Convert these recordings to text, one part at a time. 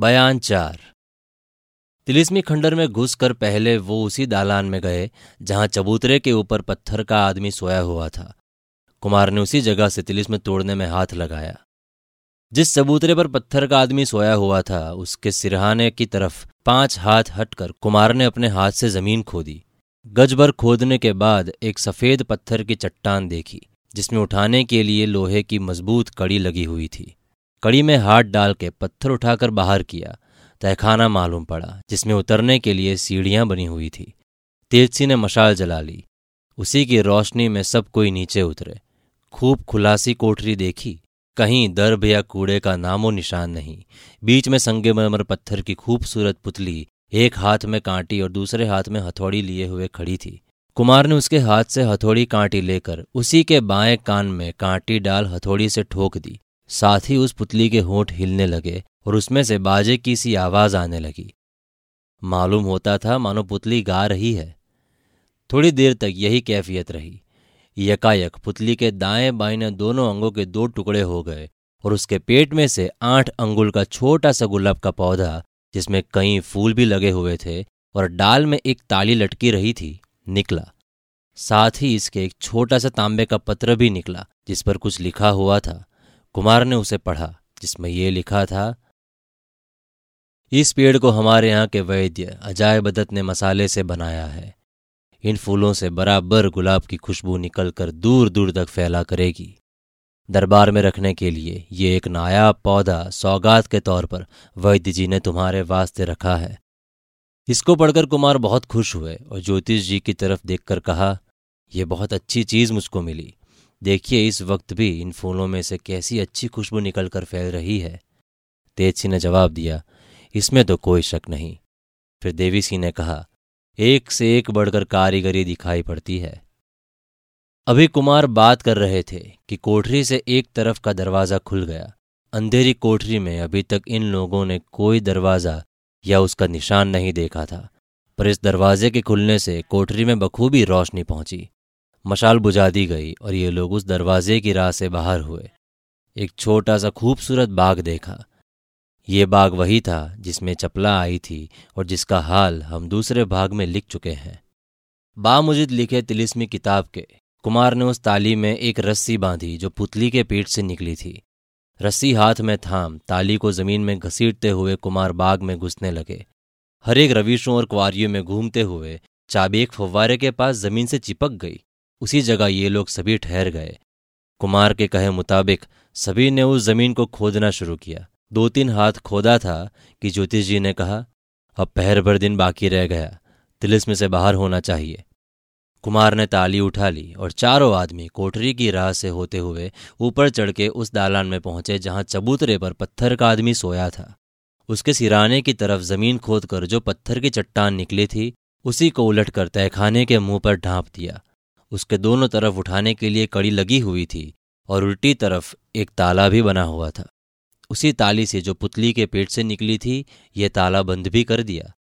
बयान चार। तिलिस्मी खंडर में घुसकर पहले वो उसी दालान में गए, जहाँ चबूतरे के ऊपर पत्थर का आदमी सोया हुआ था। कुमार ने उसी जगह से तिलिस्म तोड़ने में हाथ लगाया। जिस चबूतरे पर पत्थर का आदमी सोया हुआ था, उसके सिरहाने की तरफ़ पाँच हाथ हटकर कुमार ने अपने हाथ से ज़मीन खोदी। गज भर खोदने के बाद एक सफ़ेद पत्थर की चट्टान देखी, जिसमें उठाने के लिए लोहे की मज़बूत कड़ी लगी हुई थी। कड़ी में हाथ डाल के पत्थर उठाकर बाहर किया। तहखाना मालूम पड़ा, जिसमें उतरने के लिए सीढ़ियाँ बनी हुई थी। तेजसी ने मशाल जला ली। उसी की रोशनी में सब कोई नीचे उतरे। खूब खुलासी कोठरी देखी। कहीं दर्भ या कूड़े का नामो निशान नहीं। बीच में संगे मरमर पत्थर की खूबसूरत पुतली एक हाथ में कांटी और दूसरे हाथ में हथौड़ी लिए हुए खड़ी थी। कुमार ने उसके हाथ से हथौड़ी कांटी लेकर उसी के बाएँ कान में कांटी डाल हथौड़ी से ठोक दी। साथ ही उस पुतली के होंठ हिलने लगे और उसमें से बाजे की सी आवाज़ आने लगी। मालूम होता था, मानो पुतली गा रही है। थोड़ी देर तक यही कैफियत रही। यकायक, पुतली के दाएँ बाएँ दोनों अंगों के दो टुकड़े हो गए और उसके पेट में से आठ अंगुल का छोटा सा गुलाब का पौधा, जिसमें कई फूल भी लगे हुए थे और डाल में एक ताली लटकी रही थी, निकला। साथ ही इसके एक छोटा सा तांबे का पत्र भी निकला, जिस पर कुछ लिखा हुआ था। कुमार ने उसे पढ़ा, जिसमें यह लिखा था, इस पेड़ को हमारे यहाँ के वैद्य अजाय बदत ने मसाले से बनाया है। इन फूलों से बराबर गुलाब की खुशबू निकलकर दूर दूर तक फैला करेगी। दरबार में रखने के लिए ये एक नायाब पौधा सौगात के तौर पर वैद्य जी ने तुम्हारे वास्ते रखा है। इसको पढ़कर कुमार बहुत खुश हुए और ज्योतिष जी की तरफ़ देखकर कहा यह बहुत अच्छी चीज़ मुझको मिली। देखिए, इस वक्त भी इन फूलों में से कैसी अच्छी खुशबू निकलकर फैल रही है। तेज सिंह ने जवाब दिया, इसमें तो कोई शक नहीं। फिर देवी सिंह ने कहा, एक से एक बढ़कर कारीगरी दिखाई पड़ती है। अभी कुमार बात कर रहे थे कि कोठरी से एक तरफ़ का दरवाज़ा खुल गया। अंधेरी कोठरी में अभी तक इन लोगों ने कोई दरवाज़ा या उसका निशान नहीं देखा था। पर इस दरवाजे के खुलने से कोठरी में बखूबी रोशनी पहुँची। मशाल बुझा दी गई और ये लोग उस दरवाजे की राह से बाहर हुए। एक छोटा सा खूबसूरत बाग देखा। ये बाग वही था जिसमें चपला आई थी और जिसका हाल हम दूसरे भाग में लिख चुके हैं। बामुजिद लिखे तिलिस्मी किताब के। कुमार ने उस ताली में एक रस्सी बांधी जो पुतली के पेट से निकली थी। रस्सी हाथ में थाम, ताली को ज़मीन में घसीटते हुए कुमार बाग में घुसने लगे। हर एक रविशों और कुआरियों में घूमते हुए चाबी एक फव्वारे के पास ज़मीन से चिपक गई। उसी जगह ये लोग सभी ठहर गए। कुमार के कहे मुताबिक सभी ने उस ज़मीन को खोदना शुरू किया। दो तीन हाथ खोदा था कि ज्योतिष जी ने कहा, अब पहर भर दिन बाकी रह गया, तिलिस्म से बाहर होना चाहिए। कुमार ने ताली उठा ली और चारों आदमी कोठरी की राह से होते हुए ऊपर चढ़ के उस दालान में पहुँचे जहाँ चबूतरे पर पत्थर का आदमी सोया था। उसके सिराने की तरफ़ ज़मीन खोदकर जो पत्थर की चट्टान निकली थी, उसी को उलटकर तहखाने के मुँह पर ढांप दिया। उसके दोनों तरफ़ उठाने के लिए कड़ी लगी हुई थी और उल्टी तरफ़ एक ताला भी बना हुआ था। उसी ताली से जो पुतली के पेट से निकली थी ये ताला बंद भी कर दिया।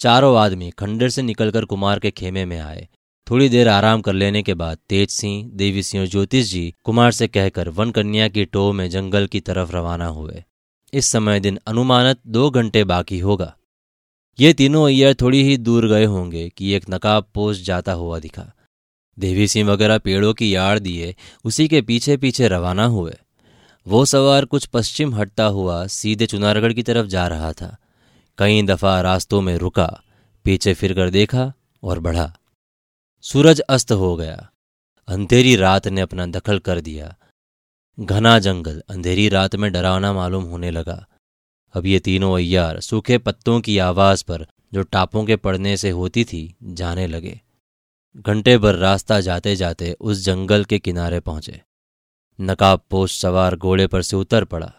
चारों आदमी खंडर से निकलकर कुमार के खेमे में आए। थोड़ी देर आराम कर लेने के बाद तेज सिंह, देवी सिंह और ज्योतिष जी कुमार से कहकर वन कन्या की टो में जंगल की तरफ़ रवाना हुए। इस समय दिन अनुमानत दो घंटे बाकी होगा। ये तीनों अय्यर थोड़ी ही दूर गए होंगे कि एक नकाब पोस्ट जाता हुआ दिखा। देवी सिंह वगैरह पेड़ों की याड़ दिए, उसी के पीछे पीछे रवाना हुए। वो सवार कुछ पश्चिम हटता हुआ सीधे चुनारगढ़ की तरफ़ जा रहा था। कई दफ़ा रास्तों में रुका, पीछे फिरकर देखा और बढ़ा। सूरज अस्त हो गया। अंधेरी रात ने अपना दखल कर दिया। घना जंगल, अंधेरी रात में डरावना मालूम होने लगा। अब ये तीनों अय्यार सूखे पत्तों की आवाज़ पर, जो टापों के पड़ने से होती थी, जाने लगे। घंटे भर रास्ता जाते जाते उस जंगल के किनारे पहुँचे। नकाब पोष सवार घोड़े पर से उतर पड़ा।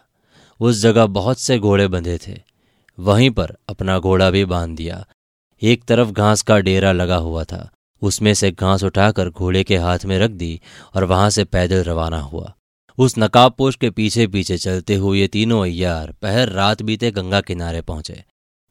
उस जगह बहुत से घोड़े बंधे थे। वहीं पर अपना घोड़ा भी बाँध दिया। एक तरफ़ घास का डेरा लगा हुआ था। उसमें से घास उठाकर घोड़े के हाथ में रख दी और वहाँ से पैदल रवाना हुआ। उस नकाबपोश के पीछे पीछे चलते हुए तीनों अयार पहर रात बीते गंगा किनारे पहुँचे।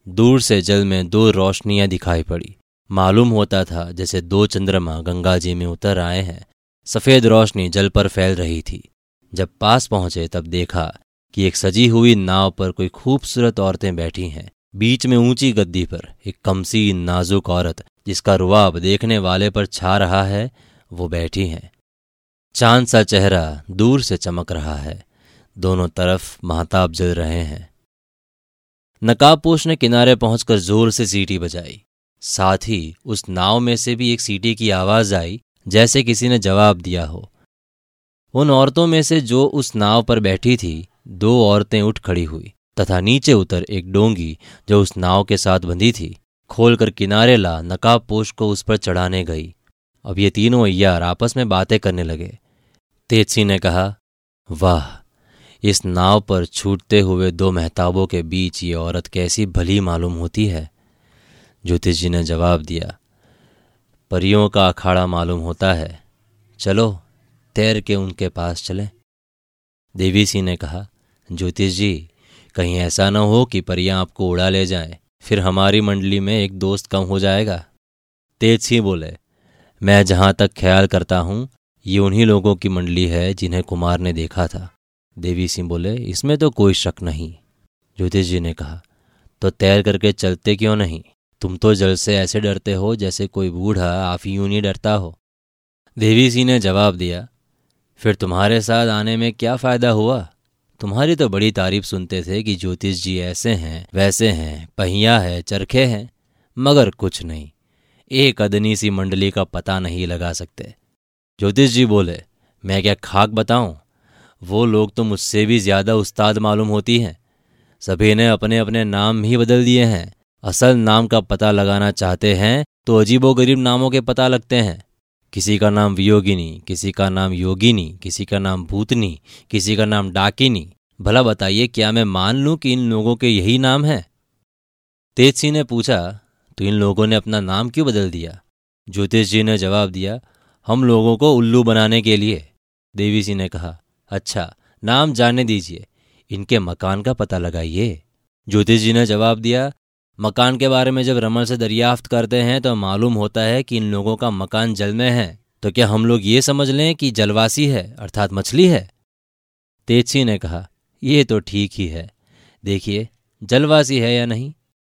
दूर से जल में दो रोशनियाँ दिखाई पड़ी। मालूम होता था जैसे दो चंद्रमा गंगा जी में उतर आए हैं। सफ़ेद रोशनी जल पर फैल रही थी। जब पास पहुँचे तब देखा कि एक सजी हुई नाव पर कोई खूबसूरत औरतें बैठी हैं। बीच में ऊँची गद्दी पर एक कमसी नाजुक औरत, जिसका रुआब देखने वाले पर छा रहा है, वो बैठी हैं। चाँद सा चेहरा दूर से चमक रहा है। दोनों तरफ़ महताब जल रहे हैं। नकाबपोश ने किनारे पहुंचकर ज़ोर से सीटी बजाई। साथ ही उस नाव में से भी एक सीटी की आवाज़ आई, जैसे किसी ने जवाब दिया हो। उन औरतों में से जो उस नाव पर बैठी थी, दो औरतें उठ खड़ी हुई, तथा नीचे उतर एक डोंगी, जो उस नाव के साथ बंधी थी, खोलकर किनारे ला नकाब पोश को उस पर चढ़ाने गई। अब ये तीनों अय्यार आपस में बातें करने लगे। तेजसी ने कहा, वाह, इस नाव पर छूटते हुए दो महताबों के बीच ये औरत कैसी भली मालूम होती है। ज्योतिष जी ने जवाब दिया, परियों का अखाड़ा मालूम होता है, चलो, तैर के उनके पास चलें। देवी सिंह ने कहा ज्योतिष जी, कहीं ऐसा न हो कि परियाँ आपको उड़ा ले जाएँ, फिर हमारी मंडली में एक दोस्त कम हो जाएगा। तेज सिंह बोले, मैं जहाँ तक ख्याल करता हूँ, ये उन्हीं लोगों की मंडली है जिन्हें कुमार ने देखा था। देवी सिंह बोले, इसमें तो कोई शक नहीं। ज्योतिष जी ने कहा तो तैर करके चलते क्यों नहीं? तुम तो जल से ऐसे डरते हो जैसे कोई बूढ़ा आप यूँ नहीं डरता हो। देवी सिंह ने जवाब दिया, फिर तुम्हारे साथ आने में क्या फ़ायदा हुआ? तुम्हारी तो बड़ी तारीफ़ सुनते थे कि ज्योतिष जी ऐसे हैं, वैसे हैं, पहिया है, चरखे हैं, मगर कुछ नहीं। एक अदनी सी मंडली का पता नहीं लगा सकते। ज्योतिष जी बोले, मैं क्या खाक बताऊँ? वो लोग तो मुझसे भी ज़्यादा उस्ताद मालूम होती हैं। सभी ने अपने अपने नाम ही बदल दिए हैं। असल नाम का पता लगाना चाहते हैं तो अजीबो गरीब नामों के पता लगते हैं। किसी का नाम वियोगिनी, किसी का नाम योगिनी, किसी का नाम भूतनी, किसी का नाम डाकिनी। भला बताइए, क्या मैं मान लूँ कि इन लोगों के यही नाम हैं? तेज सिंह ने पूछा तो इन लोगों ने अपना नाम क्यों बदल दिया? ज्योतिष जी ने जवाब दिया, हम लोगों को उल्लू बनाने के लिए। देवी सिंह ने कहा अच्छा नाम जाने दीजिए। इनके मकान का पता लगाइए। ज्योतिष जी ने जवाब दिया मकान के बारे में जब रमन से दरियाफ्त करते हैं तो मालूम होता है कि इन लोगों का मकान जल में है। तो क्या हम लोग ये समझ लें कि जलवासी है, अर्थात मछली है? तेजसी ने कहा, ये तो ठीक ही है। देखिए, जलवासी है या नहीं?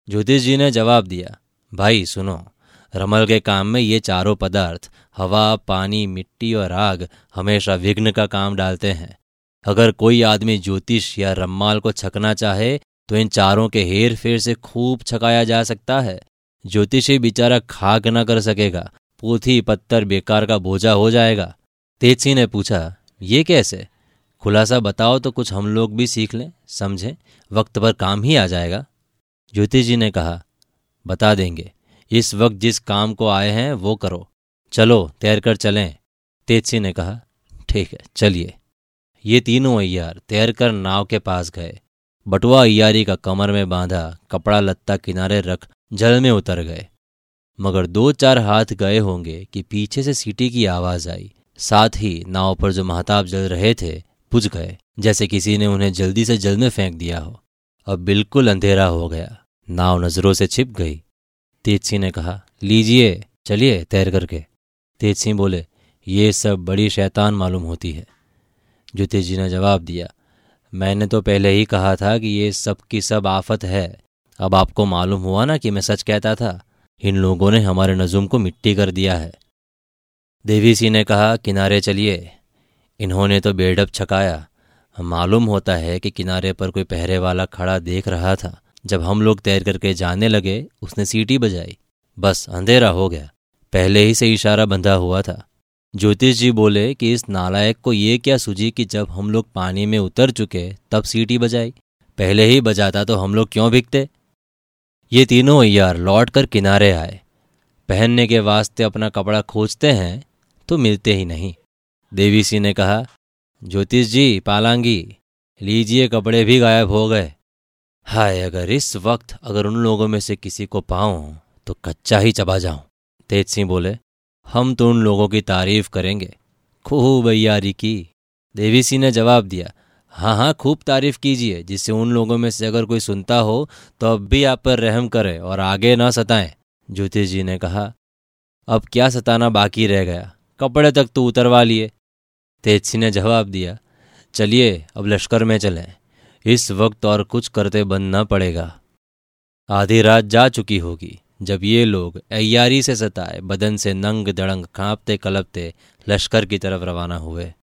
ज्योतिष जी ने जवाब दिया, भाई, सुनो, रमल के काम में ये चारों पदार्थ, हवा, पानी, मिट्टी और आग, हमेशा विघ्न का काम डालते हैं। अगर कोई आदमी ज्योतिष या रम्माल को छकना चाहे तो इन चारों के हेर फेर से खूब छकाया जा सकता है। ज्योतिषी बेचारा खाक न कर सकेगा, पोथी पत्थर बेकार का बोझा हो जाएगा। तेजसी ने पूछा, ये कैसे? खुलासा बताओ तो कुछ हम लोग भी सीख लें, समझें, वक्त पर काम ही आ जाएगा। ज्योतिष जी ने कहा, बता देंगे, इस वक्त जिस काम को आए हैं वो करो। चलो, तैर कर चलें। तेजसी ने कहा, ठीक है, चलिए। ये तीनों अय्यार तैर कर नाव के पास गए। बटुआ अयारी का कमर में बांधा कपड़ा लत्ता किनारे रख जल में उतर गए। मगर दो चार हाथ गए होंगे कि पीछे से सीटी की आवाज़ आई। साथ ही नाव पर जो महताब जल रहे थे, बुझ गए, जैसे किसी ने उन्हें जल्दी से जल में फेंक दिया हो। अब बिल्कुल अंधेरा हो गया। नाव नज़रों से छिप गई। तेज सिंह ने कहा, लीजिए, चलिए तैर करके। तेज सिंह बोले, ये सब बड़ी शैतान मालूम होती है। ज्योतिष जी ने जवाब दिया मैंने तो पहले ही कहा था कि ये सब की सब आफत है। अब आपको मालूम हुआ ना कि मैं सच कहता था? इन लोगों ने हमारे नजुम को मिट्टी कर दिया है। देवी सिंह ने कहा, किनारे चलिए। इन्होंने तो बेडब छकाया। मालूम होता है कि किनारे पर कोई पहरे वाला खड़ा देख रहा था। जब हम लोग तैर करके जाने लगे, उसने सीटी बजाई। बस, अंधेरा हो गया। पहले ही से इशारा बंधा हुआ था। ज्योतिष जी बोले कि इस नालायक को ये क्या सूझी कि जब हम लोग पानी में उतर चुके, तब सीटी बजाई। पहले ही बजाता तो हम लोग क्यों भिगते? ये तीनों अय्यार लौट कर किनारे आए। पहनने के वास्ते अपना कपड़ा खोजते हैं तो मिलते ही नहीं। देवी सिंह ने कहा, ज्योतिष जी, पालांगी, लीजिए कपड़े भी गायब हो गए। हाय, अगर इस वक्त अगर उन लोगों में से किसी को पाऊँ तो कच्चा ही चबा जाऊँ। तेज सिंह बोले हम तो उन लोगों की तारीफ़ करेंगे। खूब अयारी की। देवी सिंह ने जवाब दिया हाँ हाँ खूब तारीफ़ कीजिए, जिससे उन लोगों में से अगर कोई सुनता हो तो अब भी आप पर रहम करे और आगे ना सताएँ। ज्योतिष जी ने कहा, अब क्या सताना बाकी रह गया? कपड़े तक तो उतरवा लिए। तेज सिंह ने जवाब दिया, चलिए, अब लश्कर में चलें। इस वक्त और कुछ करते बनना पड़ेगा। आधी रात जा चुकी होगी। जब ये लोग अयारी से सताए, बदन से नंग दड़ंग कांपते कलपते लश्कर की तरफ़ रवाना हुए।